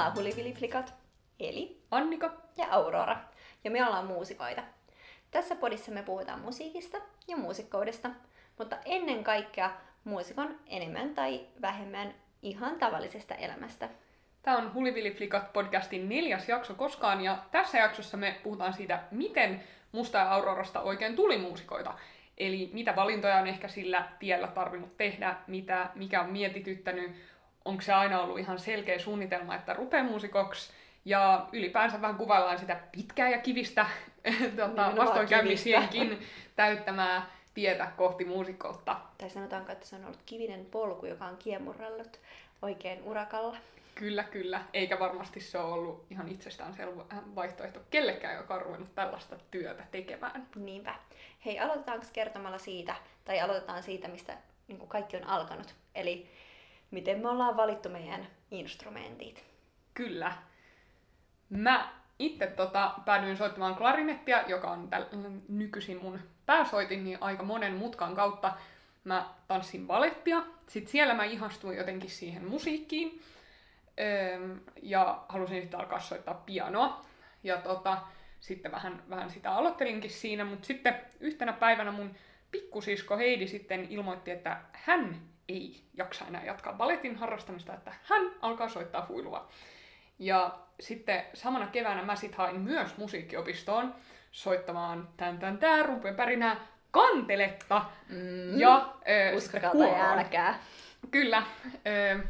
Ollaan Hulivili-flikat, eli Annika. ja Aurora, ja me ollaan muusikoita. Tässä podissa me puhutaan musiikista ja muusikkoudesta, mutta ennen kaikkea muusikon enemmän tai vähemmän ihan tavallisesta elämästä. Tämä on Hulivili Flikat podcastin neljäs jakso koskaan ja tässä jaksossa me puhutaan siitä, miten Musta ja Aurorasta oikein tuli muusikoita. Eli mitä valintoja on ehkä sillä tiellä tarvinnut tehdä, mitä, mikä on mietityttänyt, onko se aina ollut ihan selkeä suunnitelma, että rupeaa muusikoksi. Ja ylipäänsä vähän kuvaillaan sitä pitkää ja kivistä Nimenomaan vastoinkäymisienkin täyttämää tietä kohti muusikkoutta. Tai sanotaanko, että se on ollut kivinen polku, joka on kiemurrellut oikein urakalla. Kyllä, kyllä. Eikä varmasti se ole ollut ihan itsestäänselvä vaihtoehto kellekään, joka on ruvennut tällaista työtä tekemään. Niinpä. Hei, aloitetaanko kertomalla siitä, tai aloitetaan siitä, mistä niin kaikki on alkanut. Eli miten me ollaan valittu meidän instrumentit. Kyllä. Mä itse tota, päädyin soittamaan klarinettia, joka on täl- nykyisin mun pääsoitin, niin aika monen mutkan kautta mä tanssin balettia. Sitten siellä mä ihastuin jotenkin siihen musiikkiin. Öö, ja halusin sitten alkaa soittaa pianoa. Ja tota, sitten vähän, vähän sitä aloittelinkin siinä, mutta sitten yhtenä päivänä mun pikkusisko Heidi sitten ilmoitti, että hän ei jaksa enää jatkaa balletin harrastamista, että hän alkaa soittaa huilua. Ja sitten samana keväänä mä sit hain myös musiikkiopistoon soittamaan tän tän tää rumpujen kanteletta Mm. ja ö, Uskokaa tai älkää. Kyllä. Ö,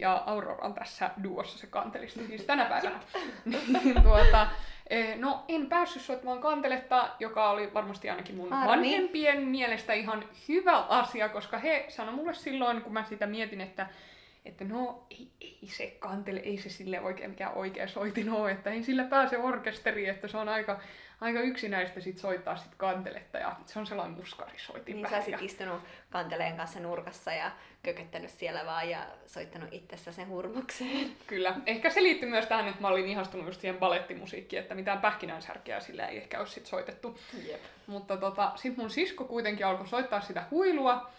ja Aurora on tässä duossa se kantelisti siis tänä päivänä. Niin tuota, ö, no en päässyt soittamaan kanteletta, joka oli varmasti ainakin mun Harmi. vanhempien mielestä ihan hyvä asia, koska he sanoi mulle silloin, kun mä sitä mietin, että että no ei, ei se kantele, ei se sille oikein mikään oikea soitin ole, että ei sillä pääse orkesteriin, että se on aika, aika yksinäistä sit soittaa sit kanteletta ja se on sellainen muskarisoitin Niin sä vähän. sit ja- istunut kanteleen kanssa nurkassa ja kököttänyt siellä vaan ja soittanut itsessä sen hurmokseen. Kyllä. Ehkä se liittyy myös tähän, että mä olin ihastunut just siihen balettimusiikkiin, että mitään pähkinänsärkeä sillä ei ehkä olisi sit soitettu. Jep. Mutta tota, sit mun sisko kuitenkin alkoi soittaa sitä huilua.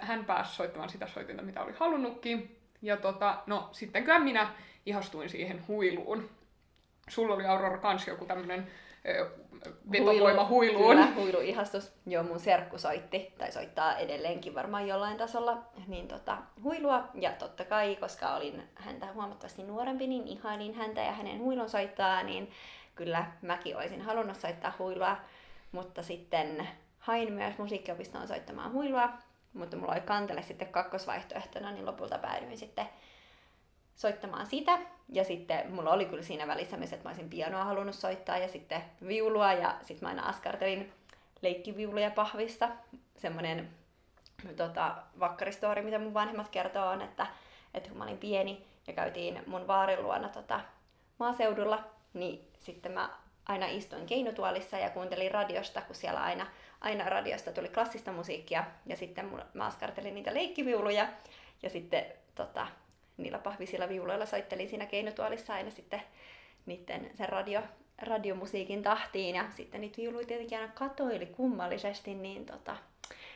Hän pääsi soittamaan sitä soitinta, mitä oli halunnutkin. Ja tota, no sitten kyllä minä ihastuin siihen huiluun. Sulla oli Aurora kans joku tämmönen vetovoima huiluun. Kyllä, huiluihastus. Joo, mun serkku soitti, tai soittaa edelleenkin varmaan jollain tasolla, niin tota, huilua. Ja totta kai, koska olin häntä huomattavasti nuorempi, niin ihailin häntä ja hänen huilun soittaa, niin kyllä mäkin olisin halunnut soittaa huilua. Mutta sitten hain myös musiikkiopistoon soittamaan huilua, mutta mulla oli kantele sitten kakkosvaihtoehtona, niin lopulta päädyin sitten soittamaan sitä. Ja sitten mulla oli kyllä siinä välissä myös, että mä olisin pianoa halunnut soittaa ja sitten viulua ja sitten mä aina askartelin leikkiviuluja pahvista. Semmoinen tota, vakkaristori, mitä mun vanhemmat kertoo on, että, että kun mä olin pieni ja käytiin mun vaarin luona tota, maaseudulla, niin sitten mä aina istuin keinutuolissa ja kuuntelin radiosta, kun siellä aina, aina radiosta tuli klassista musiikkia ja sitten mä askartelin niitä leikkiviuluja ja sitten tota, niillä pahvisilla viuloilla soittelin siinä keinutuolissa aina sitten niiden sen radio, radiomusiikin tahtiin ja sitten niitä viuluja tietenkin aina katoili kummallisesti, niin tota,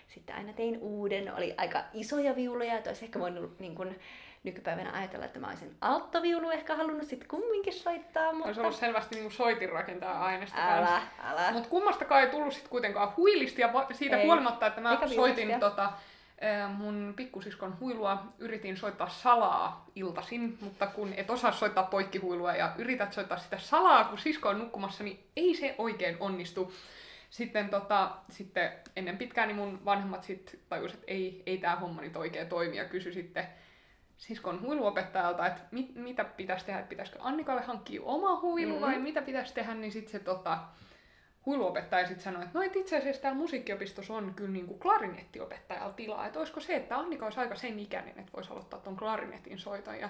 sitten aina tein uuden, oli aika isoja viuluja, että olisi ehkä voinut niin kuin, nykypäivänä ajatella, että mä olisin alttoviulu ehkä halunnut sitten kumminkin soittaa, mutta Olisi ollut selvästi niin soitin rakentaa aineesta älä, älä. Mutta kummastakaan ei tullut sit kuitenkaan huilisti ja va- siitä Ei. huolimatta, että mä Eikä soitin viulistia. tota, mun pikkusiskon huilua, yritin soittaa salaa iltasin, mutta kun et osaa soittaa poikkihuilua ja yrität soittaa sitä salaa, kun sisko on nukkumassa, niin ei se oikein onnistu. Sitten, tota, sitten ennen pitkään niin mun vanhemmat sit tajusivat, että ei, ei tämä homma nyt oikein toimi ja kysyi sitten siskon huiluopettajalta, että mit, mitä pitäisi tehdä, että pitäisikö Annikalle hankkia oma huilu Mm. vai mitä pitäisi tehdä, niin sitten se tota, huiluopettaja sitten sanoi, että no et itse asiassa täällä musiikkiopistossa on kyllä niinku klarinettiopettajalla tilaa, että olisiko se, että Annika olisi aika sen ikäinen, että voisi aloittaa ton klarinetin soiton. Ja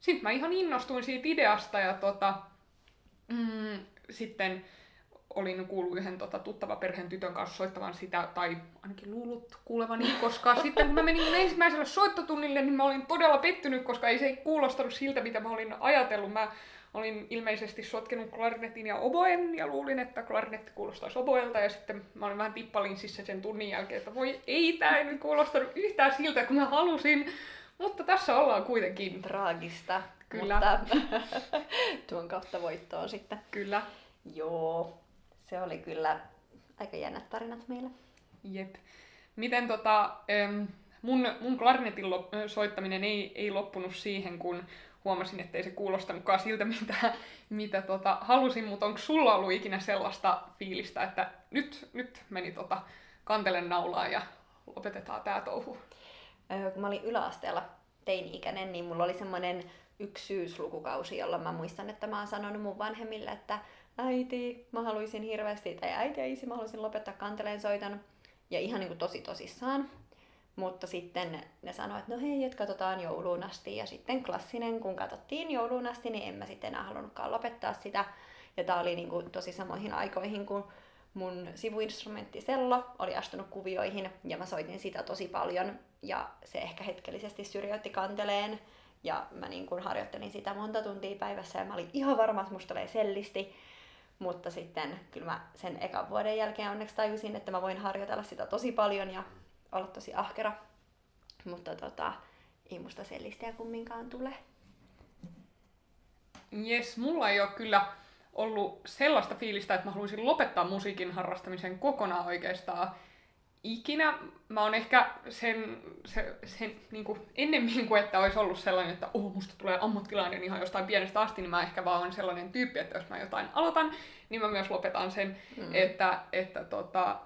sitten mä ihan innostuin siitä ideasta ja tota, mm, sitten olin kuullut yhden tota, tuttava perheen tytön kanssa soittavan sitä, tai ainakin luullut kuulevani, koska sitten kun mä menin ensimmäiselle soittotunnille, niin mä olin todella pettynyt, koska ei se ei kuulostanut siltä, mitä mä olin ajatellut. Mä olin ilmeisesti sotkenut klarinetin ja oboen ja luulin, että klarinetti kuulostaisi oboelta ja sitten mä olin vähän tippalinsissä sen tunnin jälkeen, että voi ei, tää ei nyt kuulostanut yhtään siltä, kun mä halusin. Mutta tässä ollaan kuitenkin. Traagista. Kyllä. Mutta tuon kautta voittoon sitten. Kyllä. Joo, se oli kyllä aika jännät tarinat meillä. Jep. Miten tota, mun, mun klarnetin soittaminen ei, ei loppunut siihen, kun huomasin, että ei se kuulostanutkaan siltä, mitä, mitä tota, halusin, mutta onko sulla ollut ikinä sellaista fiilistä, että nyt, nyt meni tota, kantelen naulaa ja lopetetaan tää touhu? Kun mä olin yläasteella teini-ikäinen, niin mulla oli semmoinen yksi syyslukukausi, jolla mä muistan, että mä oon sanonut mun vanhemmille, että äiti, mä haluaisin hirveästi, tai äiti ja isi, mä haluaisin lopettaa kanteleen soiton. Ja ihan niin kuin tosi tosissaan. Mutta sitten ne sanoivat, että no hei, että katsotaan jouluun asti. Ja sitten klassinen, kun katsottiin jouluun asti, niin en mä sitten enää halunnutkaan lopettaa sitä. Ja tää oli niin kuin tosi samoihin aikoihin, kun mun sivuinstrumentti Sello oli astunut kuvioihin ja mä soitin sitä tosi paljon ja se ehkä hetkellisesti syrjäytti kanteleen ja mä niin kuin harjoittelin sitä monta tuntia päivässä ja mä olin ihan varma, että musta tulee sellisti. Mutta sitten kyllä mä sen ekan vuoden jälkeen onneksi tajusin, että mä voin harjoitella sitä tosi paljon ja olla tosi ahkera. Mutta tota, ei musta sellistiä kumminkaan tule. Jes, mulla ei ole kyllä ollut sellaista fiilistä, että mä haluaisin lopettaa musiikin harrastamisen kokonaan oikeastaan ikinä. Mä oon ehkä sen, se, sen niin kuin ennemmin kuin että olisi ollut sellainen, että oh, musta tulee ammattilainen ihan jostain pienestä asti, niin mä ehkä vaan on sellainen tyyppi, että jos mä jotain aloitan, niin mä myös lopetan sen, mm. että, että tota,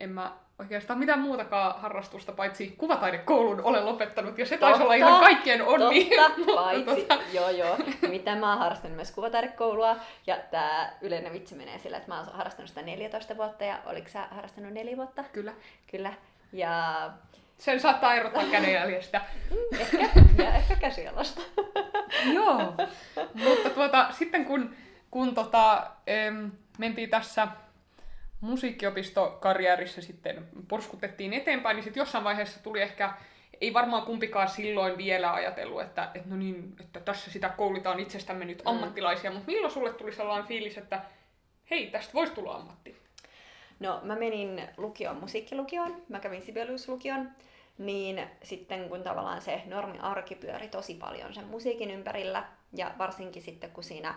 en mä oikeastaan mitään muutakaan harrastusta, paitsi kuvataidekoulun olen lopettanut, ja se totta, taisi olla ihan kaikkien onni. Totta, paitsi, tota... joo joo. Mitä mä oon harrastanut myös kuvataidekoulua, ja tää yleinen vitsi menee sillä, että mä oon harrastanut sitä 14 vuotta, ja oliko sä harrastanut 4 vuotta? Kyllä. Kyllä. Ja... Sen saattaa erottaa kädenjäljestä. ehkä, ja ehkä käsialasta. joo. Mutta tuota, sitten kun, kun tota, em, mentiin tässä musiikkiopistokarjäärissa sitten porskutettiin eteenpäin, niin sitten jossain vaiheessa tuli ehkä, ei varmaan kumpikaan silloin vielä ajatellut, että, että no niin, että tässä sitä koulitaan itsestämme nyt mm. ammattilaisia, mm. mutta milloin sulle tuli sellainen fiilis, että hei, tästä voisi tulla ammatti? No mä menin lukioon, musiikkilukioon, mä kävin Sibelius-lukion, niin sitten kun tavallaan se normi arki pyöri tosi paljon sen musiikin ympärillä, ja varsinkin sitten kun siinä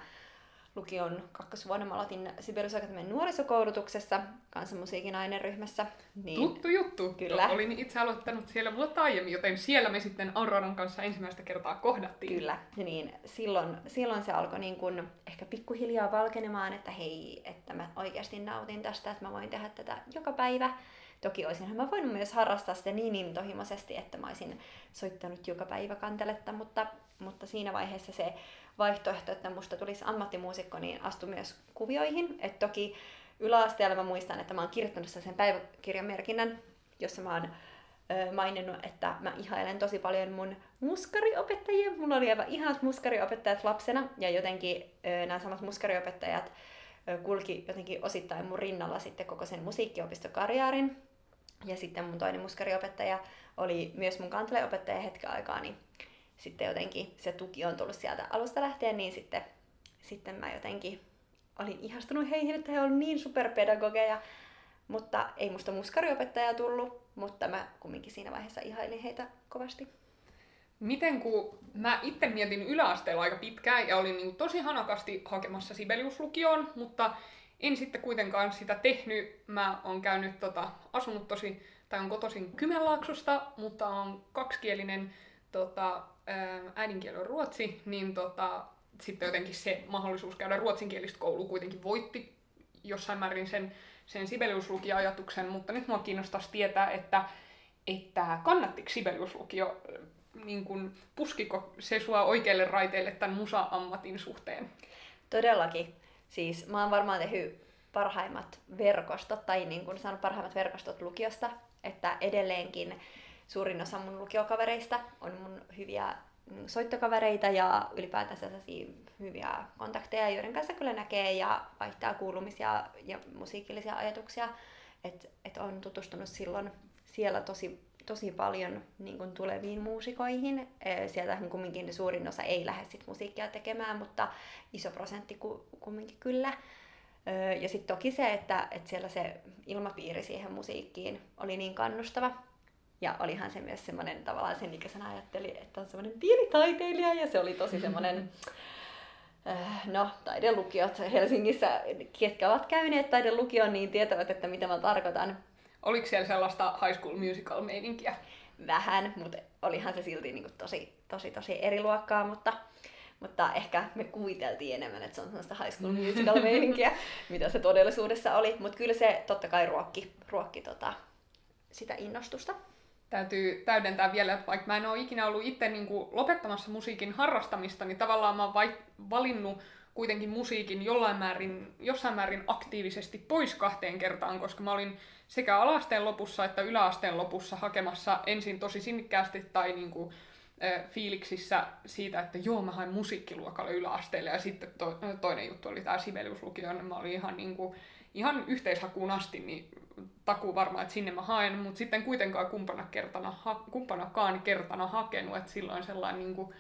lukion kakkosvuonna mä aloitin Sibelius Akatemian nuorisokoulutuksessa kansanmusiikin aineryhmässä. Niin Tuttu juttu. Kyllä. Olin itse aloittanut siellä vuotta aiemmin, joten siellä me sitten Auroran kanssa ensimmäistä kertaa kohdattiin. Kyllä. Niin silloin, silloin se alkoi niin kun ehkä pikkuhiljaa valkenemaan, että hei, että mä oikeasti nautin tästä, että mä voin tehdä tätä joka päivä. Toki olisinhan mä voinut myös harrastaa sitä niin intohimoisesti, että mä olisin soittanut joka päivä kanteletta, mutta, mutta siinä vaiheessa se vaihtoehto, että musta tulisi ammattimuusikko, niin astui myös kuvioihin. Et toki yläasteella mä muistan, että mä oon kirjoittanut sen päiväkirjan merkinnän, jossa mä oon maininnut, että mä ihailen tosi paljon mun muskariopettajia. Mulla oli aivan ihanat muskariopettajat lapsena, ja jotenkin nämä samat muskariopettajat kulki jotenkin osittain mun rinnalla sitten koko sen musiikkiopistokarjaarin. Ja sitten mun toinen muskariopettaja oli myös mun kanteleopettaja hetken aikaa, niin sitten jotenkin se tuki on tullut sieltä alusta lähtien, niin sitten, sitten mä jotenkin olin ihastunut heihin, että he ovat niin superpedagogeja. Mutta ei musta muskariopettaja tullut, mutta mä kumminkin siinä vaiheessa ihailin heitä kovasti. Miten kun mä itse mietin yläasteella aika pitkään ja olin niin tosi hanakasti hakemassa Sibelius-lukioon, mutta en sitten kuitenkaan sitä tehnyt. Mä oon käynyt tota, asunut tosi, tai on kotoisin Kymenlaaksosta, mutta on kaksikielinen tota, äidinkieli on ruotsi, niin tota, sitten jotenkin se mahdollisuus käydä ruotsinkielistä koulua kuitenkin voitti jossain määrin sen, sen Sibelius-lukio-ajatuksen, mutta nyt mua kiinnostaisi tietää, että, että kannattiko Sibelius-lukio, niin kun, puskiko se sua oikealle raiteelle tämän musa-ammatin suhteen? Todellakin. Siis mä oon varmaan tehnyt parhaimmat verkostot, tai niin kuin saanut parhaimmat verkostot lukiosta, että edelleenkin suurin osa mun lukiokavereista on mun hyviä mm, soittokavereita ja ylipäätänsä hyviä kontakteja, joiden kanssa kyllä näkee ja vaihtaa kuulumisia ja musiikillisia ajatuksia. Että et on tutustunut silloin siellä tosi, tosi paljon niin kun tuleviin muusikoihin. E, sieltähän kumminkin suurin osa ei lähde sit musiikkia tekemään, mutta iso prosentti kumminkin kyllä. Ja sitten toki se, että, että siellä se ilmapiiri siihen musiikkiin oli niin kannustava, Ja olihan se myös semmoinen, tavallaan sen ikäisenä ajatteli, että on semmoinen pieni taiteilija ja se oli tosi semmoinen, äh, no taidelukiot Helsingissä, ketkä ovat käyneet taidelukion, niin tietävät, että mitä mä tarkoitan. Oliko siellä sellaista High School Musical-meininkiä? Vähän, mutta olihan se silti niin kuin tosi, tosi, tosi eri luokkaa, mutta, mutta ehkä me kuviteltiin enemmän, että se on sellaista High School Musical-meininkiä, mitä se todellisuudessa oli. Mutta kyllä se totta kai ruokki, ruokki tota, sitä innostusta täytyy täydentää vielä, että vaikka mä en ole ikinä ollut itse niin kuin lopettamassa musiikin harrastamista, niin tavallaan mä oon vai, valinnut kuitenkin musiikin jollain määrin, jossain määrin aktiivisesti pois kahteen kertaan, koska mä olin sekä alasteen lopussa että yläasteen lopussa hakemassa ensin tosi sinnikkäästi tai niin kuin, fiiliksissä siitä, että joo, mä hain musiikkiluokalle yläasteelle. Ja sitten to, toinen juttu oli tämä Sibeliuslukio, ja mä olin ihan, niin kuin, ihan yhteishakuun asti, niin takuu varma, että sinne mä haen, mutta sitten kuitenkaan kumpana kertana, ha, kumpanakaan kertana hakenut, että silloin sellainen niin kuin,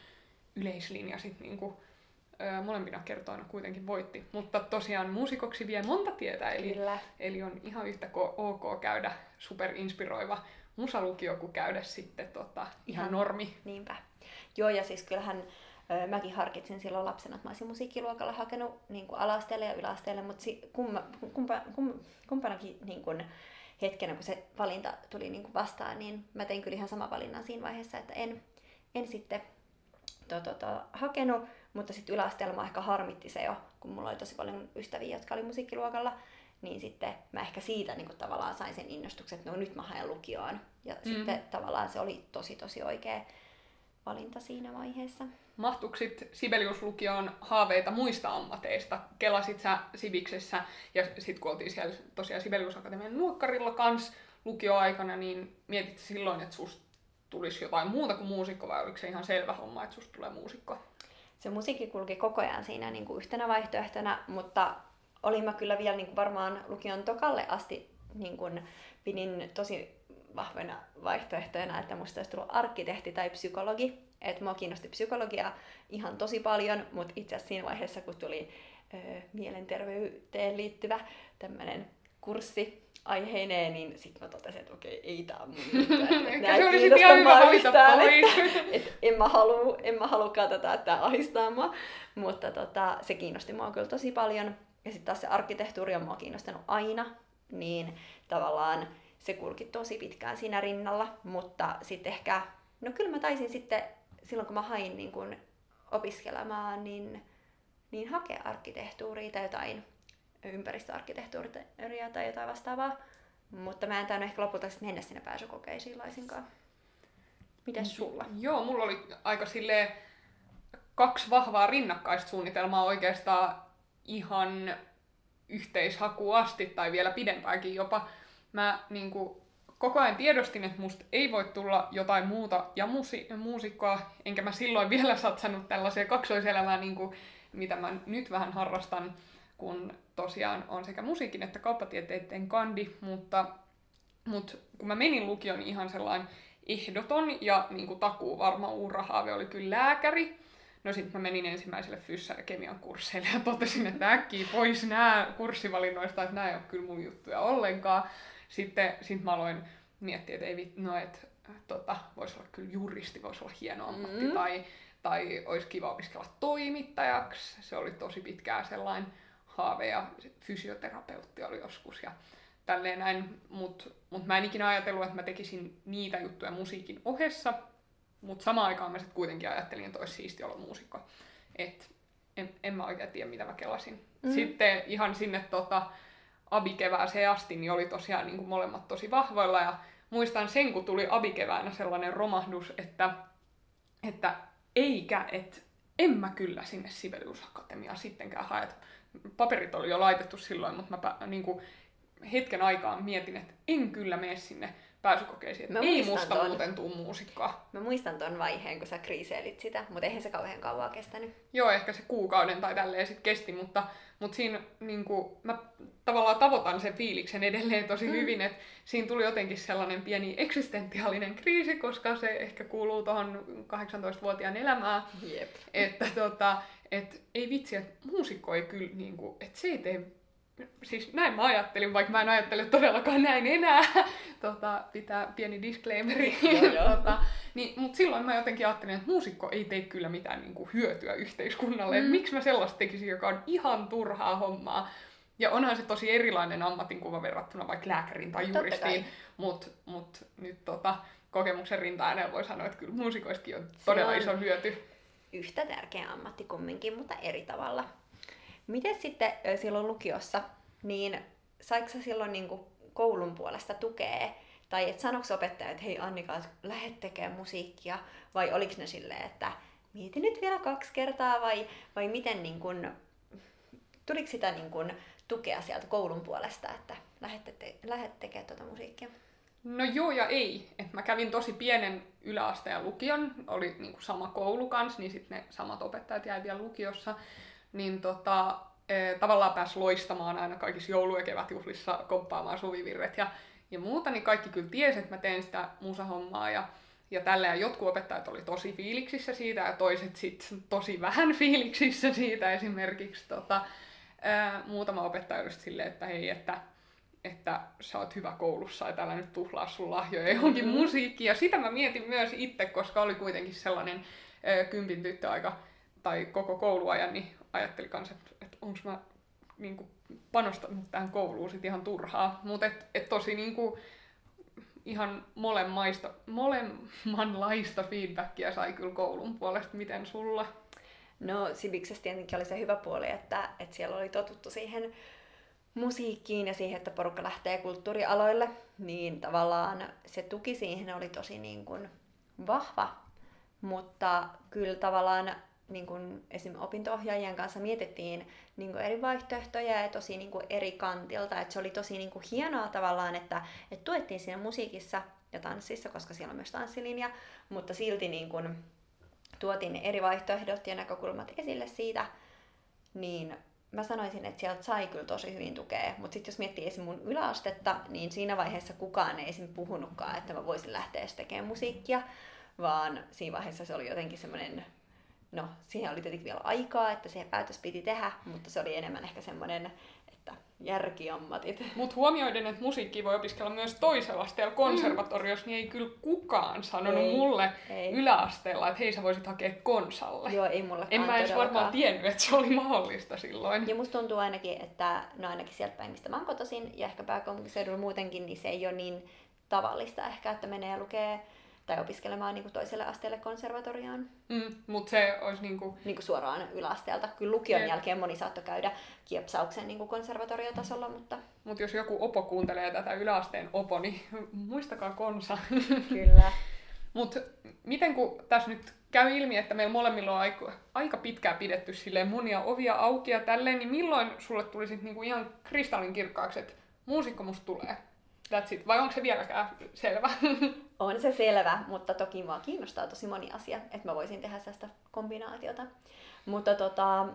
yleislinja sitten niin kuin, molempina kertoina kuitenkin voitti. Mutta tosiaan muusikoksi vie monta tietä, eli, Kyllä. eli on ihan yhtä ok käydä superinspiroiva musalukio kuin käydä sitten tota, ihan, ihan normi. Niinpä. Joo, ja siis kyllähän mäkin harkitsin silloin lapsena, että mä olisin musiikkiluokalla hakenut niin kuin alasteelle ja yläasteelle, mutta si, kumma, kumpa, kum, kumpanakin niin kuin, hetkenä, kun se valinta tuli niin kuin vastaan, niin mä tein kyllä ihan sama valinnan siinä vaiheessa, että en, en sitten to, to, to, hakenut, mutta sitten yläasteella mä ehkä harmitti se jo, kun mulla oli tosi paljon ystäviä, jotka oli musiikkiluokalla, niin sitten mä ehkä siitä niin kuin tavallaan sain sen innostuksen, että no nyt mä haen lukioon. Ja mm. sitten tavallaan se oli tosi tosi oikea valinta siinä vaiheessa. Mahtuksit Sibelius-lukioon haaveita muista ammateista? Kelasit sä Siviksessä ja sitten kun oltiin siellä tosiaan Sibelius Akatemian nuokkarilla kans lukioaikana, niin mietit silloin, että susta tulisi jotain muuta kuin muusikko vai oliko se ihan selvä homma, että susta tulee muusikko? Se musiikki kulki koko ajan siinä niin kuin yhtenä vaihtoehtona, mutta olin mä kyllä vielä niin kuin varmaan lukion tokalle asti niin kuin pidin tosi vahvena vaihtoehtoina, että musta olisi tullut arkkitehti tai psykologi. Että mua kiinnosti psykologia ihan tosi paljon, mutta itse asiassa siinä vaiheessa, kun tuli ö, mielenterveyteen liittyvä tämmöinen kurssi aiheineen, niin sitten mä totesin, että okei, ei tää mun. Että se olisi ihan hyvä pois. Että, en mä halua, en mä halua tätä, että tämä ahistaa mua. Mutta tota, se kiinnosti mua kyllä tosi paljon. Ja sitten taas se arkkitehtuuri on mua kiinnostanut aina. Niin tavallaan se kulki tosi pitkään siinä rinnalla, mutta sitten ehkä, no kyllä mä taisin sitten, silloin kun mä hain niin kun opiskelemaan, niin, niin hakea arkkitehtuuria tai jotain ympäristöarkkitehtuuria tai jotain vastaavaa. Mutta mä en tainnut ehkä lopulta sitten mennä sinne pääsykokeisiin laisinkaan. Mitäs sulla? Joo, mulla oli aika sille kaksi vahvaa rinnakkaista suunnitelmaa oikeastaan ihan yhteishaku asti tai vielä pidempäänkin jopa mä niin kuin, koko ajan tiedostin, että musta ei voi tulla jotain muuta ja musi- muusikkoa, enkä mä silloin vielä satsannut tällaisia kaksoiselämää, niin kuin, mitä mä nyt vähän harrastan, kun tosiaan on sekä musiikin että kauppatieteiden kandi, mutta, mutta kun mä menin lukion niin ihan sellainen ehdoton ja niin kuin takuu varma uurahaave oli kyllä lääkäri. No sitten mä menin ensimmäiselle fyssä- ja kemian kursseille ja totesin, että äkkiä pois nämä kurssivalinnoista, että nämä ei ole kyllä mun juttuja ollenkaan sitten sit mä aloin miettiä, että ei no, et, tota, voisi olla kyllä juristi, voisi olla hieno ammatti, mm. tai, tai olisi kiva opiskella toimittajaksi. Se oli tosi pitkään sellainen haave, ja fysioterapeutti oli joskus, ja tälleen näin. Mutta mut mä en ikinä ajatellut, että mä tekisin niitä juttuja musiikin ohessa, mutta samaan aikaan mä sitten kuitenkin ajattelin, että olisi siisti olla muusikko. Et en, en mä oikein tiedä, mitä mä kelasin. Mm. Sitten ihan sinne tota, abikevääseen asti, niin oli tosiaan niin kuin molemmat tosi vahvoilla. Ja muistan sen, kun tuli abikeväänä sellainen romahdus, että, että eikä, että en mä kyllä sinne Sibelius Akatemiaan sittenkään hae. Paperit oli jo laitettu silloin, mutta mä niin kuin hetken aikaa mietin, että en kyllä mene sinne pääsykokeisiin. Mä ei musta ton. muuten tuu muusikkoa. Mä muistan ton vaiheen, kun sä kriiseilit sitä, mutta eihän se kauhean kauan kestänyt. Joo, ehkä se kuukauden tai tälleen sit kesti, mutta, mutta siinä niin kuin, mä tavallaan tavoitan sen fiiliksen edelleen tosi mm. hyvin, että siinä tuli jotenkin sellainen pieni eksistentiaalinen kriisi, koska se ehkä kuuluu tuohon 18-vuotiaan elämään. Jep. Että tota, et, ei vitsi, että muusikko ei kyllä, niin kuin, että se ei tee siis näin mä ajattelin, vaikka mä en ajattele todellakaan näin enää. tota, pitää pieni disclaimeri. tota, niin, mutta silloin mä jotenkin ajattelin, että muusikko ei tee kyllä mitään niin kuin, hyötyä yhteiskunnalle. Mm. Miksi mä sellaista tekisin, joka on ihan turhaa hommaa. Ja onhan se tosi erilainen ammatinkuva verrattuna vaikka lääkäriin tai juristiin, mutta mut, nyt tota, kokemuksen rinta voi sanoa, että kyllä muusikoistakin on todella on iso hyöty. Yhtä tärkeä ammatti kumminkin, mutta eri tavalla. Miten sitten silloin lukiossa, niin saiko silloin niin kuin koulun puolesta tukea? Tai että sanoiko opettaja, että hei Annika, lähde tekemään musiikkia? Vai oliko ne silleen, että mieti nyt vielä kaksi kertaa? Vai, vai miten niin kuin, tuliko sitä niin kuin tukea sieltä koulun puolesta, että lähdette, te- tekemään tuota musiikkia? No joo ja ei. Et mä kävin tosi pienen yläasteen lukion, oli niinku sama koulu kanssa, niin sitten ne samat opettajat jäi vielä lukiossa. Niin tota, tavallaan pääsi loistamaan aina kaikissa joulu- ja kevätjuhlissa komppaamaan suvivirret ja, ja muuta, niin kaikki kyllä tiesi, että mä teen sitä musahommaa ja, ja tällä ja jotkut opettajat oli tosi fiiliksissä siitä ja toiset sitten tosi vähän fiiliksissä siitä esimerkiksi tota, ää, muutama opettaja just silleen, että hei, että, että sä oot hyvä koulussa, että älä nyt tuhlaa sun lahjoja johonkin mm-hmm. musiikkiin. Ja sitä mä mietin myös itse, koska oli kuitenkin sellainen ää, kympin tyttö aika, tai koko kouluajan, niin ajattelin kanssa, että, että onko mä niin kuin, panostanut tähän kouluun sit ihan turhaa. Mutta et, et tosi niin kuin, ihan molemmaista, molemmanlaista feedbackia sai kyllä koulun puolesta. Miten sulla? No Sibiksessä tietenkin oli se hyvä puoli, että, että siellä oli totuttu siihen musiikkiin ja siihen, että porukka lähtee kulttuurialoille, niin tavallaan se tuki siihen oli tosi niin kuin vahva, mutta kyllä tavallaan niin kuin esim. opinto-ohjaajien kanssa mietittiin niin kuin eri vaihtoehtoja ja tosi niin kuin eri kantilta. Et se oli tosi niin kuin hienoa tavallaan, että, että tuettiin siinä musiikissa ja tanssissa, koska siellä on myös tanssilinja, mutta silti niin kuin tuotiin eri vaihtoehdot ja näkökulmat esille siitä, niin mä sanoisin, että sieltä sai kyllä tosi hyvin tukea. Mutta sitten jos miettii esim. mun yläastetta, niin siinä vaiheessa kukaan ei esim. puhunutkaan, että mä voisin lähteä tekemään musiikkia, vaan siinä vaiheessa se oli jotenkin semmoinen, no siihen oli tietenkin vielä aikaa, että se päätös piti tehdä, mutta se oli enemmän ehkä semmoinen järkiammatit. Mutta huomioiden, että musiikki voi opiskella myös toisella asteella konservatoriossa, mm. niin ei kyllä kukaan sanonut ei, mulle ei. yläasteella, että hei sä voisit hakea konsalle. Joo, ei mulle En mä edes varmaan tiennyt, että se oli mahdollista silloin. Ja musta tuntuu ainakin, että no ainakin sieltä päin, mistä mä oon kotoisin ja ehkä pääkaupunkiseudulla muutenkin, niin se ei ole niin tavallista ehkä, että menee ja lukee tai opiskelemaan niin kuin toiselle asteelle konservatorioon. Mm, mutta se olisi niin kuin... Niin kuin suoraan yläasteelta. Kyllä lukion Jep. jälkeen moni saattoi käydä kiepsauksen niin kuin konservatoriotasolla, mutta... Mutta jos joku opo kuuntelee tätä yläasteen opo, niin muistakaa konsa. Kyllä. Mutta miten kun tässä nyt käy ilmi, että meillä molemmilla on aika, aika pitkään pidetty silleen monia ovia auki ja tälleen, niin milloin sulle tuli sitten niinku ihan kristallin kirkkaaksi, että muusikko musta tulee? That's it. Vai onko se vieläkään selvä? On se selvä, mutta toki mua kiinnostaa tosi moni asia, että mä voisin tehdä sellaista kombinaatiota. Mutta tota,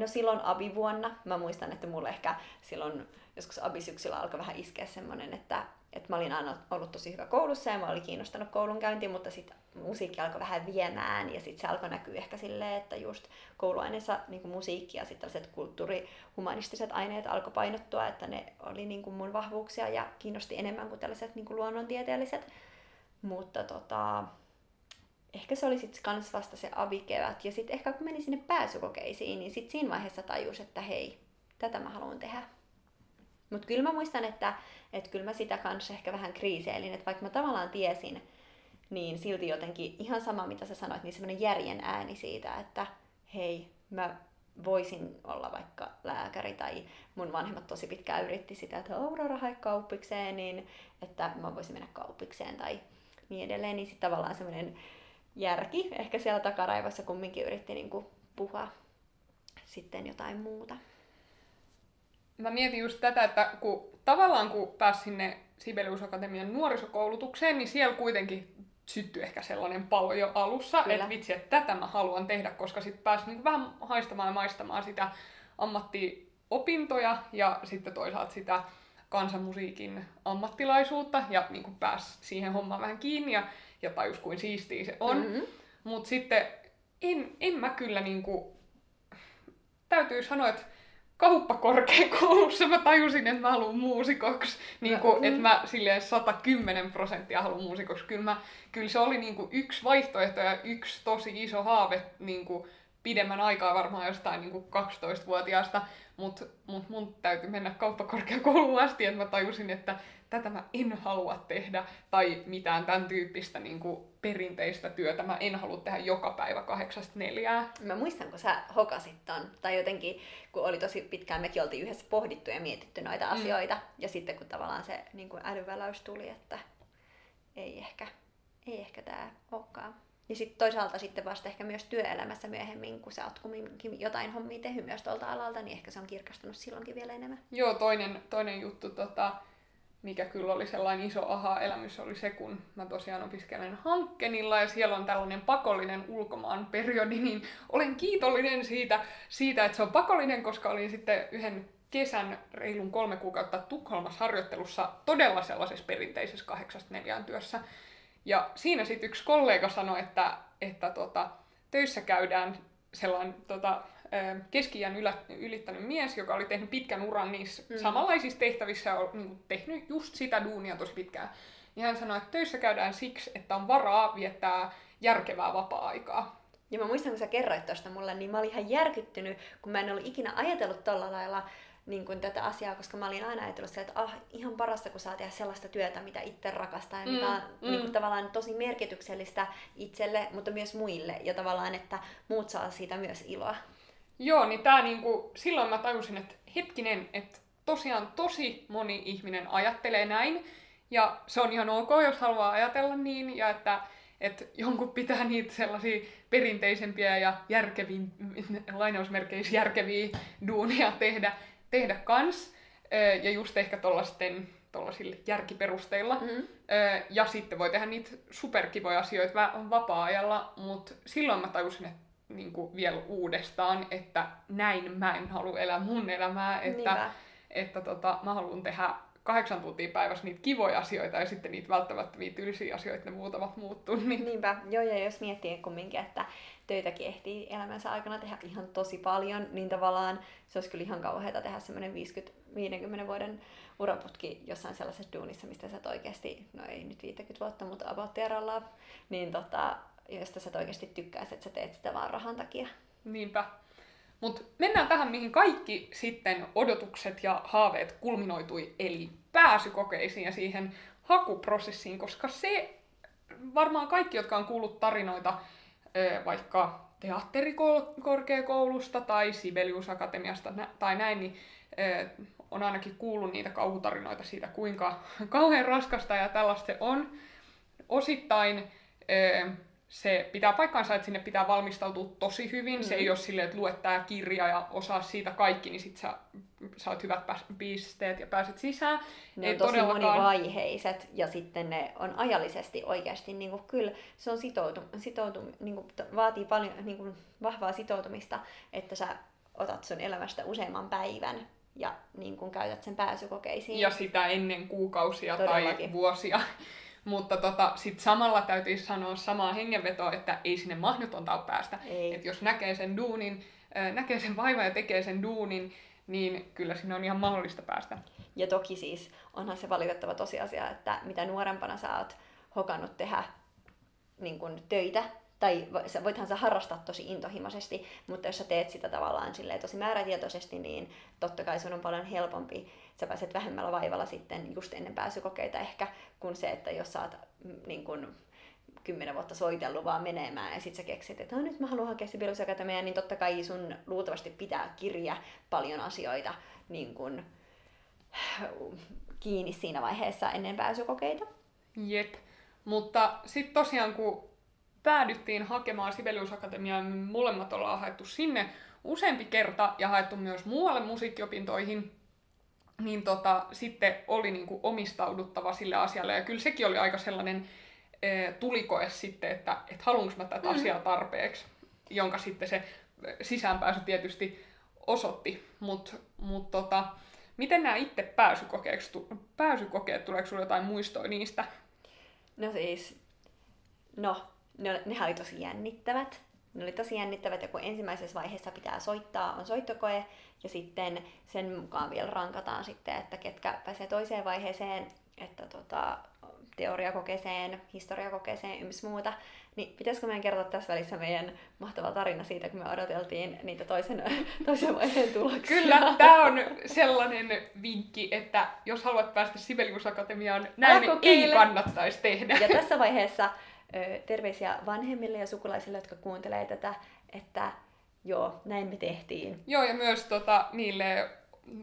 no silloin abivuonna, mä muistan, että mulle ehkä silloin joskus abisyksyllä alkoi vähän iskeä semmoinen, että, että mä olin aina ollut tosi hyvä koulussa ja mä olin kiinnostanut koulunkäynti, mutta sitten musiikki alkoi vähän viemään ja sitten se alkoi näkyä ehkä silleen, että just kouluaineessa niin musiikki ja sitten tällaiset kulttuurihumanistiset aineet alkoi painottua, että ne oli niin mun vahvuuksia ja kiinnosti enemmän kuin tällaiset niin kuin luonnontieteelliset. Mutta tota, ehkä se oli sitten kans vasta se avikevät. Ja sitten ehkä kun meni sinne pääsykokeisiin, niin sitten siinä vaiheessa tajus, että hei, tätä mä haluan tehdä. Mutta kyllä mä muistan, että, että kyllä mä sitä kanssa ehkä vähän kriiseilin, että vaikka mä tavallaan tiesin, niin silti jotenkin ihan sama mitä sä sanoit, niin semmoinen järjen ääni siitä, että hei, mä voisin olla vaikka lääkäri tai mun vanhemmat tosi pitkään yritti sitä, että Aurora hae kauppikseen, niin että mä voisin mennä kauppikseen tai niin edelleen, niin sitten tavallaan semmoinen järki ehkä siellä takaraivossa kumminkin yritti niin kuin puhua sitten jotain muuta. Mä mietin just tätä, että kun tavallaan kun pääsi sinne Sibelius Akatemian nuorisokoulutukseen, niin siellä kuitenkin syttyi ehkä sellainen palo jo alussa, että vitsi, että tätä mä haluan tehdä, koska sitten pääsi niin vähän haistamaan ja maistamaan sitä ammattiopintoja ja sitten toisaalta sitä kansanmusiikin ammattilaisuutta ja niin kuin pääsi siihen hommaan vähän kiinni ja, ja tajus kuin siistiä se on. Mm-hmm. Mutta sitten en, en mä kyllä niin kuin, täytyy sanoa, että kauppakorkeakoulussa mä tajusin, että mä haluan muusikoksi. Niin kuin, mm. että mä silleen 110 prosenttia haluan muusikoksi. Kyllä, mä, kyllä se oli niin kuin yksi vaihtoehto ja yksi tosi iso haave niin kuin pidemmän aikaa varmaan jostain niin kuin 12-vuotiaasta. Mutta mut mun täytyy mennä kauppakorkeakouluun asti, että mä tajusin, että tätä mä en halua tehdä. Tai mitään tämän tyyppistä niin kuin perinteistä työtä. Mä en halua tehdä joka päivä kahdeksasta neljää. Mä muistan, kun sä hokasit ton, tai jotenkin, kun oli tosi pitkään, mekin oltiin yhdessä pohdittu ja mietitty noita Mm. asioita, ja sitten kun tavallaan se niin kuin älyväläys tuli, että ei ehkä, ei ehkä tää olekaan. Ja sitten toisaalta sitten vasta ehkä myös työelämässä myöhemmin, kun sä oot kumminkin jotain hommia tehnyt myös tuolta alalta, niin ehkä se on kirkastunut silloinkin vielä enemmän. Joo, toinen, toinen juttu, tota, mikä kyllä oli sellainen iso aha-elämys, oli se, kun mä tosiaan opiskelen Hankkenilla ja siellä on tällainen pakollinen ulkomaan periodi, niin olen kiitollinen siitä, siitä, että se on pakollinen, koska olin sitten yhden kesän reilun kolme kuukautta Tukholmassa harjoittelussa todella sellaisessa perinteisessä kahdeksasta neljään työssä. Ja siinä sitten yksi kollega sanoi, että, että tota, töissä käydään sellainen tota, keski ylä, ylittänyt mies, joka oli tehnyt pitkän uran niissä Mm. mm. samanlaisissa tehtävissä ja on niin tehnyt just sitä duunia tosi pitkään. Niin hän sanoi, että töissä käydään siksi, että on varaa viettää järkevää vapaa-aikaa. Ja mä muistan, kun sä kerroit tosta mulle, niin mä olin ihan järkyttynyt, kun mä en ollut ikinä ajatellut tolla lailla niin kuin tätä asiaa, koska mä olin aina ajatellut se, että ah, ihan parasta, kun saa tehdä sellaista työtä, mitä itse rakastaa ja Mm, mikä on mm. niin kuin, tavallaan tosi merkityksellistä itselle, mutta myös muille. Ja tavallaan, että muut saa siitä myös iloa. Joo, niin tää niinku, silloin mä tajusin, että hetkinen, että tosiaan tosi moni ihminen ajattelee näin, ja se on ihan ok, jos haluaa ajatella niin, ja että, että jonkun pitää niitä sellaisia perinteisempiä ja järkeviä, lainausmerkeissä järkeviä duunia tehdä, tehdä kans, ja just ehkä tollasten, tollasilla järkiperusteilla. Mm. Ö, Ja sitten voi tehdä niitä superkivoja asioita vapaa-ajalla, mutta silloin mä tajusin, että niin kuin vielä uudestaan, että näin mä en halua elää mun elämää, että, Niinpä. että tota, mä haluan tehdä kahdeksan tuntia päivässä niitä kivoja asioita ja sitten niitä välttämättömiä tylsiä asioita, ne muutamat muuttuu. Niin... Niinpä, joo, ja jos miettii kumminkin, että töitäkin ehtii elämänsä aikana tehdä ihan tosi paljon, niin tavallaan se olisi kyllä ihan kauheata tehdä semmoinen 50 vuoden uraputki jossain sellaisessa duunissa, mistä sä et oikeasti, no ei nyt 50 vuotta, mutta about niin tota, josta sä oikeasti tykkäisit, että sä teet sitä vaan rahan takia. Niinpä. Mutta mennään tähän, mihin kaikki sitten odotukset ja haaveet kulminoitui, eli pääsykokeisiin ja siihen hakuprosessiin, koska se varmaan kaikki, jotka on kuullut tarinoita vaikka teatterikorkeakoulusta tai Sibelius Akatemiasta tai näin, niin on ainakin kuullut niitä kauhutarinoita siitä, kuinka kauhean raskasta ja tällaista on. Osittain se pitää paikkaansa, että sinne pitää valmistautua tosi hyvin. Mm. Se Mm. ei ole silleen, että luet tää kirja ja osaa siitä kaikki, niin sit sä saat hyvät pisteet ja pääset sisään. Ne Ei on tosi todellakaan. monivaiheiset ja sitten ne on ajallisesti oikeasti, niin kuin, kyllä se on sitoutu, sitoutu, niin kuin, vaatii paljon niin kuin, vahvaa sitoutumista, että sä otat sun elämästä useamman päivän ja niin kuin, käytät sen pääsykokeisiin. Ja sitä ennen kuukausia tai Todellakin. vuosia. Mutta tota, sit samalla täytyy sanoa samaa hengenvetoa, että ei sinne mahdotonta ole päästä. Ei. Et jos näkee sen duunin, näkee sen vaivan ja tekee sen duunin, niin kyllä sinne on ihan mahdollista päästä. Ja toki siis onhan se valitettava tosiasia, että mitä nuorempana sä oot hokannut tehdä niin kun, töitä, tai voithan sä harrastaa tosi intohimoisesti, mutta jos sä teet sitä tavallaan tosi määrätietoisesti, niin totta kai sun on paljon helpompi, sä pääset vähemmällä vaivalla sitten just ennen pääsykokeita ehkä, kuin se, että jos sä oot mm, niin kun, kymmenen vuotta soitellut vaan menemään ja sit sä keksit, että no, nyt mä haluan hakea Sibelius Akatemiaan, niin totta kai sun luultavasti pitää kirja paljon asioita niin kun, kiinni siinä vaiheessa ennen pääsykokeita. Jep. Mutta sitten tosiaan kun päädyttiin hakemaan Sibelius Akatemiaan, me molemmat ollaan haettu sinne useampi kerta ja haettu myös muualle musiikkiopintoihin, niin tota, sitten oli niinku omistauduttava sille asialle. Ja kyllä sekin oli aika sellainen e, tulikoe sitten, että et haluanko mä tätä Mm. asiaa tarpeeksi, jonka sitten se sisäänpääsy tietysti osoitti. Mutta mut tota, miten nämä itse pääsykokeet, pääsykokeet, tuleeko sinulle jotain muistoja niistä? No siis, no, ne, nehän oli tosi jännittävät. ne oli tosi jännittävät ja kun ensimmäisessä vaiheessa pitää soittaa, on soittokoe ja sitten sen mukaan vielä rankataan sitten, että ketkä pääsee toiseen vaiheeseen, että tota, teoriakokeeseen, historiakokeeseen yms muuta. Niin pitäisikö meidän kertoa tässä välissä meidän mahtava tarina siitä, kun me odoteltiin niitä toisen, toisen vaiheen tuloksia? Kyllä, tämä on sellainen vinkki, että jos haluat päästä Sibelius Akatemiaan, näin ei kannattaisi tehdä. Ja tässä vaiheessa terveisiä vanhemmille ja sukulaisille, jotka kuuntelee tätä, että joo, näin me tehtiin. Joo, ja myös tota, niille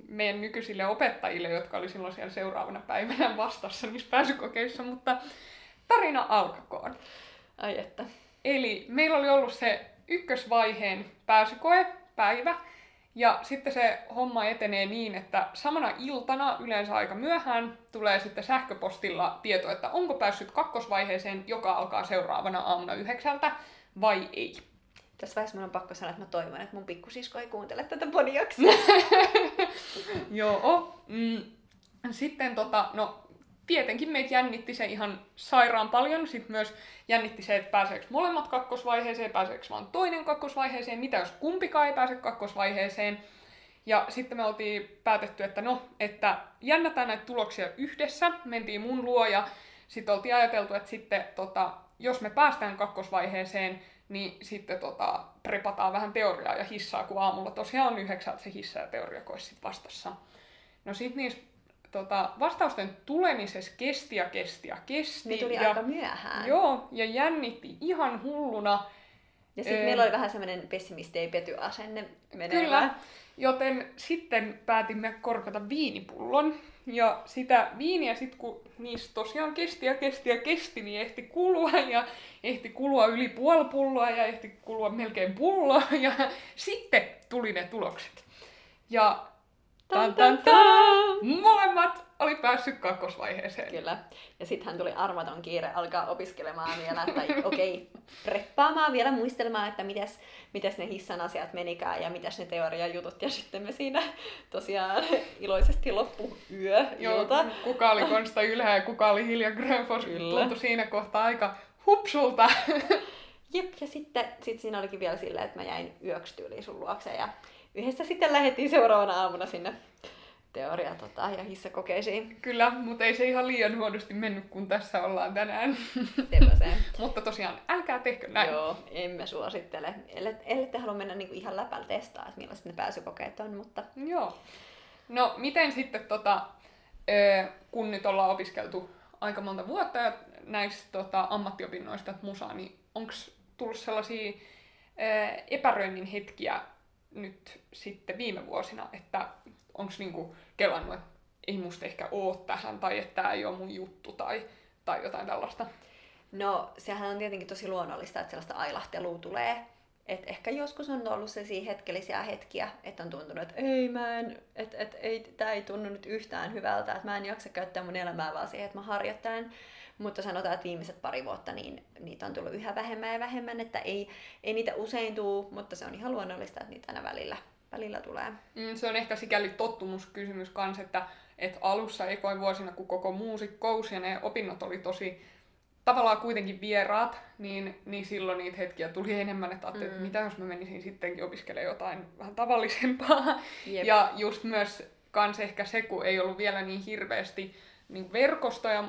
meidän nykyisille opettajille, jotka oli silloin siellä seuraavana päivänä vastassa niissä pääsykokeissa, mutta tarina alkakoon. Ai että. Eli meillä oli ollut se ykkösvaiheen pääsykoe päivä, ja sitten se homma etenee niin, että samana iltana, yleensä aika myöhään, tulee sitten sähköpostilla tieto, että onko päässyt kakkosvaiheeseen, joka alkaa seuraavana aamuna yhdeksältä, vai ei. Tässä vaiheessa on pakko sanoa, että mä toivon, että mun pikkusisko ei kuuntele tätä podiaksi. Joo. Mm. Sitten tota, no, tietenkin meitä jännitti se ihan sairaan paljon. Sitten myös jännitti se, että pääseekö molemmat kakkosvaiheeseen, pääseekö vaan toinen kakkosvaiheeseen, mitä jos kumpikaan ei pääse kakkosvaiheeseen. Ja sitten me oltiin päätetty, että no, että jännätään näitä tuloksia yhdessä. Mentiin mun luo ja sitten oltiin ajateltu, että sitten tota, jos me päästään kakkosvaiheeseen, niin sitten tota, prepataan vähän teoriaa ja hissaa, kun aamulla tosiaan on yhdeksältä se hissa ja teoriakois vastassa. No sitten niissä tota, vastausten tulemisessa kesti ja kesti ja kesti. Ne tuli ja, aika myöhään. Joo, ja jännitti ihan hulluna. Ja sitten meillä oli vähän semmoinen pessimisti ei pety asenne menevä. Kyllä, joten sitten päätimme korkata viinipullon. Ja sitä viiniä sitten kun niistä tosiaan kesti ja kesti ja kesti, niin ehti kulua ja ehti kulua yli puoli pulloa ja ehti kulua melkein pulloa ja sitten tuli ne tulokset. Ja tan, tan, tan, molemmat oli päässyt kakkosvaiheeseen. Kyllä. Ja sitten hän tuli armaton kiire alkaa opiskelemaan vielä, että okei, okay, preppaamaan vielä muistelemaan, että mites, mites ne hissan asiat menikään ja mitäs ne teoriajutut. Ja sitten me siinä tosiaan iloisesti loppu yö Joo, kuka oli Konsta Ylhä ja kuka oli Hilja Grönfors. Tuntui siinä kohtaa aika hupsulta. Jep, ja sitten sit siinä olikin vielä silleen, että mä jäin yöksi tyyliin sun luokse ja yhdessä sitten lähdettiin seuraavana aamuna sinne teoria tota, ja hissakokeisiin. Kyllä, mutta ei se ihan liian huonosti mennyt, kun tässä ollaan tänään. se. mutta tosiaan, älkää tehkö näin. Joo, emme suosittele. Ellette halua mennä niinku ihan läpällä testaa, että millaiset ne pääsykokeet on, mutta... Joo. No, miten sitten, tota, kun nyt ollaan opiskeltu aika monta vuotta ja näistä tota, ammattiopinnoista musaa, niin onko tullut sellaisia epäröinnin hetkiä nyt sitten viime vuosina, että onko niinku kelannut, että ei musta ehkä oo tähän tai että tämä ei ole mun juttu tai, tai jotain tällaista? No, sehän on tietenkin tosi luonnollista, että sellaista ailahtelua tulee. Et ehkä joskus on ollut sellaisia hetkellisiä hetkiä, että on tuntunut, että ei mä en, et, et, ei, tää ei tunnu nyt yhtään hyvältä, että mä en jaksa käyttää mun elämää vaan siihen, että mä harjoittelen. Mutta sanotaan, että viimeiset pari vuotta niin niitä on tullut yhä vähemmän ja vähemmän, että ei, ei niitä usein tuu, mutta se on ihan luonnollista, että niitä aina välillä välillä tulee. Mm, se on ehkä sikäli tottumuskysymys kanssa, että, että alussa ekoin vuosina, kun koko muusikkous ja ne opinnot oli tosi tavallaan kuitenkin vieraat, niin, niin silloin niitä hetkiä tuli enemmän, että ajattelin, mm. että mitä jos mä menisin sittenkin opiskelemaan jotain vähän tavallisempaa. Jep. Ja just myös kans ehkä se, kun ei ollut vielä niin hirveästi niin verkostoja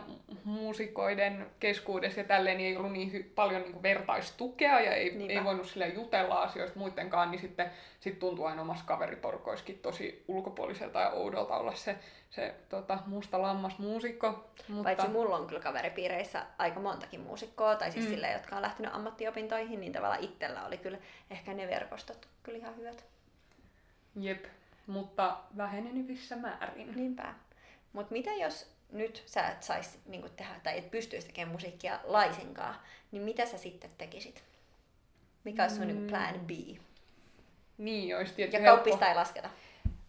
muusikoiden keskuudessa ja tälleen niin ei ollut niin hy- paljon niin vertaistukea ja ei, ei voinut sille jutella asioista muidenkaan, niin sitten sit tuntui aina omassa kaveriporukoissakin tosi ulkopuoliselta ja oudolta olla se, se tota, musta lammas muusikko. Mutta... Paitsi mulla on kyllä kaveripiireissä aika montakin muusikkoa, tai siis mm. sille, jotka on lähtenyt ammattiopintoihin, niin tavallaan itsellä oli kyllä ehkä ne verkostot kyllä ihan hyvät. Jep, mutta vähenevissä määrin. Niinpä. Mutta mitä jos nyt sä et sais niin tehdä tai et pystyisi tekemään musiikkia laisinkaan, niin mitä sä sitten tekisit? Mikä olisi sun niin mm. plan B? Niin, olisi tietysti Ja helppo... kauppista ei lasketa.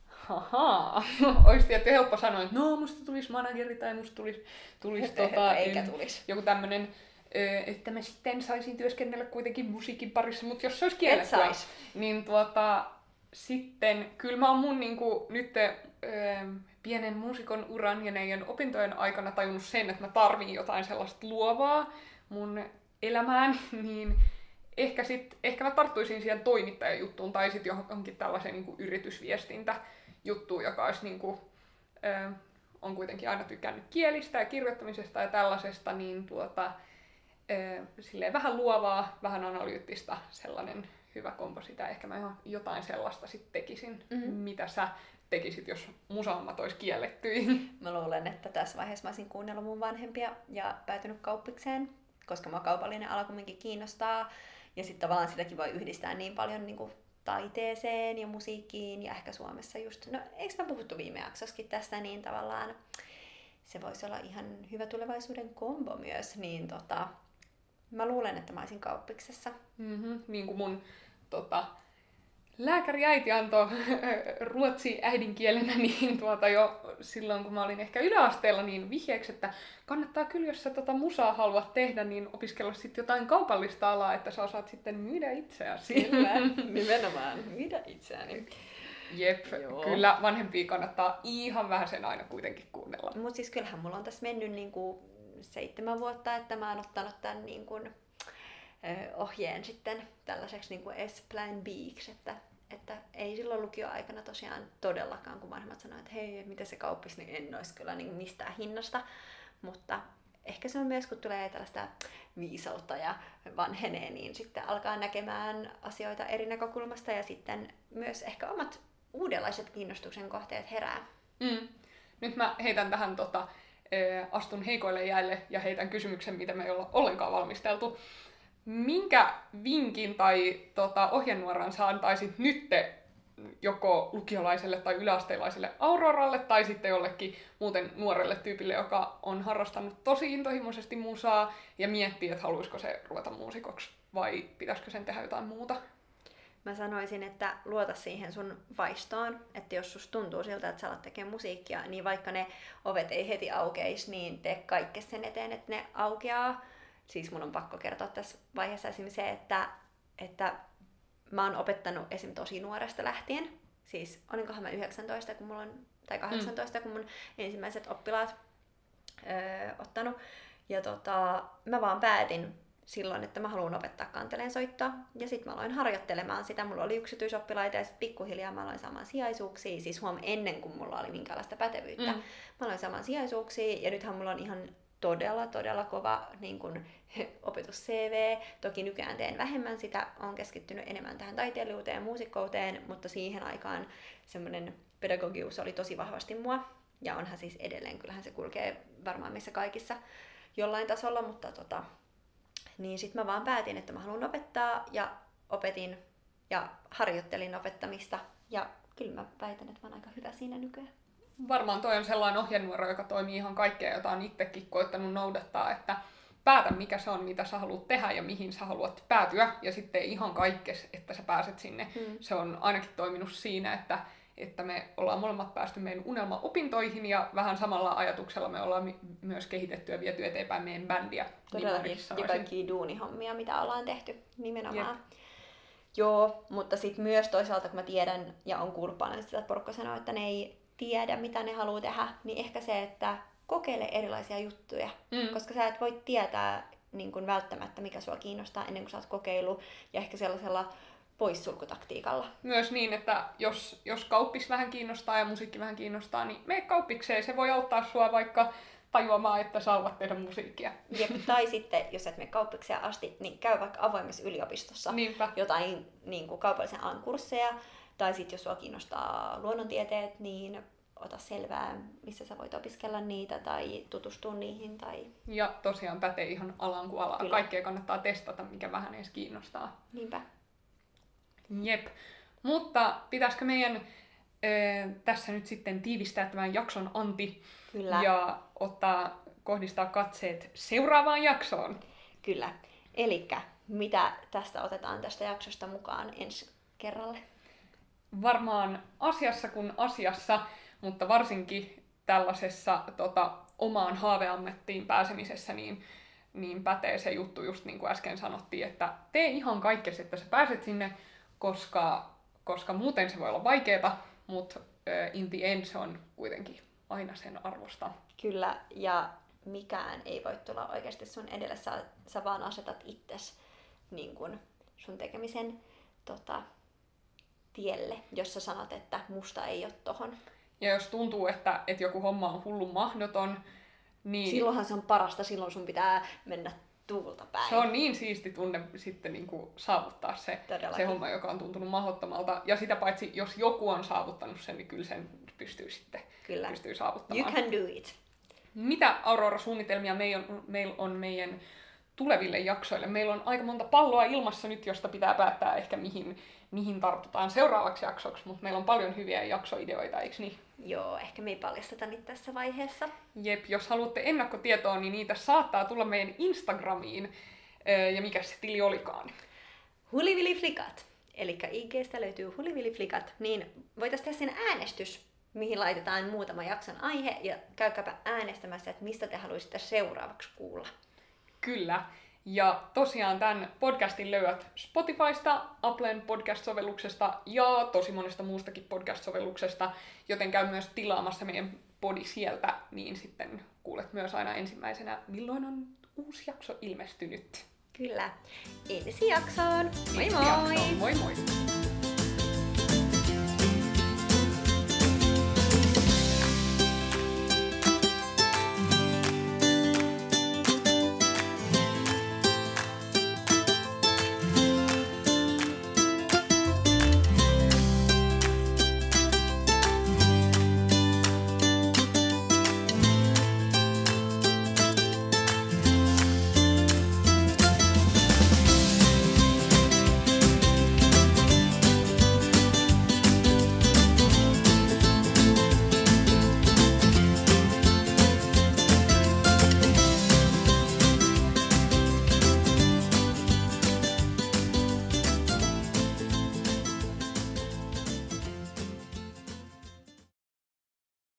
Haha, olisi tietysti helppo sanoa, että no musta tulisi manageri tai musta tulisi, tulisi tota, Eikä tulisi. joku tämmönen, että mä sitten saisin työskennellä kuitenkin musiikin parissa, mutta jos se olisi kiellettyä, niin tuota, sitten kyllä mä oon mun niinku, nyt pienen muusikon uran ja näiden opintojen aikana tajunnut sen, että mä tarviin jotain sellaista luovaa mun elämään, niin ehkä, sit, ehkä mä tarttuisin siihen toimittajajuttuun tai sitten johonkin tällaiseen niin yritysviestintäjuttuun, joka olisi niin kuin, ö, on kuitenkin aina tykkännyt kielistä ja kirjoittamisesta ja tällaisesta, niin tuota, ö, silleen vähän luovaa, vähän analyyttistä sellainen hyvä kompo sitä. Ehkä mä jotain sellaista sitten tekisin, mm-hmm. mitä sä tekisit, jos musaammat olisi kielletty. Mä luulen, että tässä vaiheessa mä olisin kuunnellut mun vanhempia ja päätynyt kauppikseen, koska mä kaupallinen ala kumminkin kiinnostaa. Ja sitten tavallaan sitäkin voi yhdistää niin paljon niin kuin taiteeseen ja musiikkiin ja ehkä Suomessa just, no eikö mä puhuttu viime jaksoskin tästä, niin tavallaan se voisi olla ihan hyvä tulevaisuuden kombo myös, niin tota, mä luulen, että mä olisin kauppiksessa. Mm-hmm, niin kuin mun tota, lääkäriäiti antoi ruotsi äidinkielenä niin tuota jo silloin, kun mä olin ehkä yläasteella, niin vihjeeksi, että kannattaa kyllä, jos sä tota musaa haluat tehdä, niin opiskella sitten jotain kaupallista alaa, että sä osaat sitten myydä itseäsi. Kyllä, nimenomaan myydä itseäni. Jep, Joo. kyllä vanhempia kannattaa ihan vähän sen aina kuitenkin kuunnella. Mutta siis kyllähän mulla on tässä mennyt niinku seitsemän vuotta, että mä oon ottanut tämän niinku, ohjeen sitten tällaiseksi niin kuin S-Plan b että että ei silloin lukioaikana tosiaan todellakaan, kun vanhemmat sanoivat, että hei, miten se kauppis, niin en olisi kyllä niin mistään hinnasta. Mutta ehkä se on myös, kun tulee tällaista viisautta ja vanhenee, niin sitten alkaa näkemään asioita eri näkökulmasta ja sitten myös ehkä omat uudenlaiset kiinnostuksen kohteet herää. Mm. Nyt mä heitän tähän tota, astun heikoille jäille ja heitän kysymyksen, mitä me ei olla ollenkaan valmisteltu minkä vinkin tai tota, ohjenuoran sä antaisit nytte joko lukiolaiselle tai yläasteilaiselle Auroralle tai sitten jollekin muuten nuorelle tyypille, joka on harrastanut tosi intohimoisesti musaa ja miettii, että haluaisiko se ruveta muusikoksi vai pitäisikö sen tehdä jotain muuta? Mä sanoisin, että luota siihen sun vaistoon, että jos sus tuntuu siltä, että sä alat tekemään musiikkia, niin vaikka ne ovet ei heti aukeisi, niin tee kaikki sen eteen, että ne aukeaa siis mun on pakko kertoa tässä vaiheessa esimerkiksi se, että, että mä oon opettanut esim. tosi nuoresta lähtien. Siis olinkohan mä 19, kun mulla on, tai 18, mm. kun mun ensimmäiset oppilaat öö, ottanut. Ja tota, mä vaan päätin silloin, että mä haluan opettaa kanteleen soittoa. Ja sitten mä aloin harjoittelemaan sitä. Mulla oli yksityisoppilaita ja sitten pikkuhiljaa mä aloin saamaan sijaisuuksia. Siis huom ennen kuin mulla oli minkäänlaista pätevyyttä. Mm. Mä aloin saamaan sijaisuuksia ja nythän mulla on ihan todella, todella kova niin kun, opetus-CV. Toki nykyään teen vähemmän sitä, on keskittynyt enemmän tähän taiteilijuuteen ja muusikkouteen, mutta siihen aikaan semmoinen pedagogius oli tosi vahvasti mua. Ja onhan siis edelleen, kyllähän se kulkee varmaan meissä kaikissa jollain tasolla, mutta tota, niin sitten mä vaan päätin, että mä haluan opettaa ja opetin ja harjoittelin opettamista ja kyllä mä väitän, että mä oon aika hyvä siinä nykyään varmaan toi on sellainen ohjenuora, joka toimii ihan kaikkea, jota on itsekin koittanut noudattaa, että päätä mikä se on, mitä sä haluat tehdä ja mihin sä haluat päätyä, ja sitten ihan kaikkes, että sä pääset sinne. Mm. Se on ainakin toiminut siinä, että, että me ollaan molemmat päästy meidän unelmaopintoihin, ja vähän samalla ajatuksella me ollaan myös kehitetty ja viety eteenpäin meidän bändiä. Todellakin, ja kaikki duunihommia, mitä ollaan tehty nimenomaan. Jep. Joo, mutta sitten myös toisaalta, kun mä tiedän ja on kuullut paljon sitä, että porukka sanoo, että ne ei tiedä, mitä ne haluaa tehdä, niin ehkä se, että kokeile erilaisia juttuja. Mm. Koska sä et voi tietää niin kun välttämättä, mikä sua kiinnostaa ennen kuin sä oot kokeillut. Ja ehkä sellaisella poissulkutaktiikalla. Myös niin, että jos, jos kauppis vähän kiinnostaa ja musiikki vähän kiinnostaa, niin mene kauppikseen. Se voi auttaa sua vaikka tajuamaan, että sä haluat tehdä musiikkia. Jep, tai sitten, jos et mene kauppikseen asti, niin käy vaikka avoimessa yliopistossa Niinpä. jotain niin kuin kaupallisen alan kursseja tai sitten jos sua kiinnostaa luonnontieteet, niin ota selvää, missä sä voit opiskella niitä tai tutustua niihin. Tai... Ja tosiaan pätee ihan alan kuin alaan. Kaikkea kannattaa testata, mikä vähän edes kiinnostaa. Niinpä. Jep. Mutta pitäisikö meidän äh, tässä nyt sitten tiivistää tämän jakson anti Kyllä. ja ottaa, kohdistaa katseet seuraavaan jaksoon? Kyllä. Eli mitä tästä otetaan tästä jaksosta mukaan ensi kerralle? Varmaan asiassa kuin asiassa, mutta varsinkin tällaisessa tota, omaan haaveammettiin pääsemisessä, niin, niin pätee se juttu just niin kuin äsken sanottiin, että tee ihan kaikkea, että sä pääset sinne, koska, koska muuten se voi olla vaikeeta, mutta in the end se on kuitenkin aina sen arvosta. Kyllä, ja mikään ei voi tulla oikeasti sun edelle, sä, sä vaan asetat itses niin sun tekemisen tota, tielle, jos sä sanot, että musta ei ole tohon. Ja jos tuntuu, että, että joku homma on hullun mahdoton, niin... Silloinhan se on parasta, silloin sun pitää mennä tuulta päin. Se on niin siisti tunne sitten niin kuin saavuttaa se, se homma, joka on tuntunut mahdottomalta. Ja sitä paitsi, jos joku on saavuttanut sen, niin kyllä sen pystyy sitten kyllä. pystyy saavuttamaan. You can do it. Mitä Aurora-suunnitelmia meillä on, meil on meidän tuleville jaksoille? Meillä on aika monta palloa ilmassa nyt, josta pitää päättää ehkä mihin, mihin tartutaan seuraavaksi jaksoksi, mutta meillä on paljon hyviä jaksoideoita, eikö niin? Joo, ehkä me ei paljasteta niitä tässä vaiheessa. Jep, jos haluatte ennakkotietoa, niin niitä saattaa tulla meidän Instagramiin. Ja mikä se tili olikaan? Huliviliflikat. Eli IGstä löytyy huliviliflikat, niin voitaisiin tehdä sen äänestys, mihin laitetaan muutama jakson aihe, ja käykääpä äänestämässä, että mistä te haluaisitte seuraavaksi kuulla. Kyllä. Ja tosiaan tämän podcastin löydät Spotifysta, Applen podcast-sovelluksesta ja tosi monesta muustakin podcast-sovelluksesta, joten käy myös tilaamassa meidän podi sieltä, niin sitten kuulet myös aina ensimmäisenä, milloin on uusi jakso ilmestynyt. Kyllä. Ensi jaksoon. Moi moi! Jaksoon. Moi moi!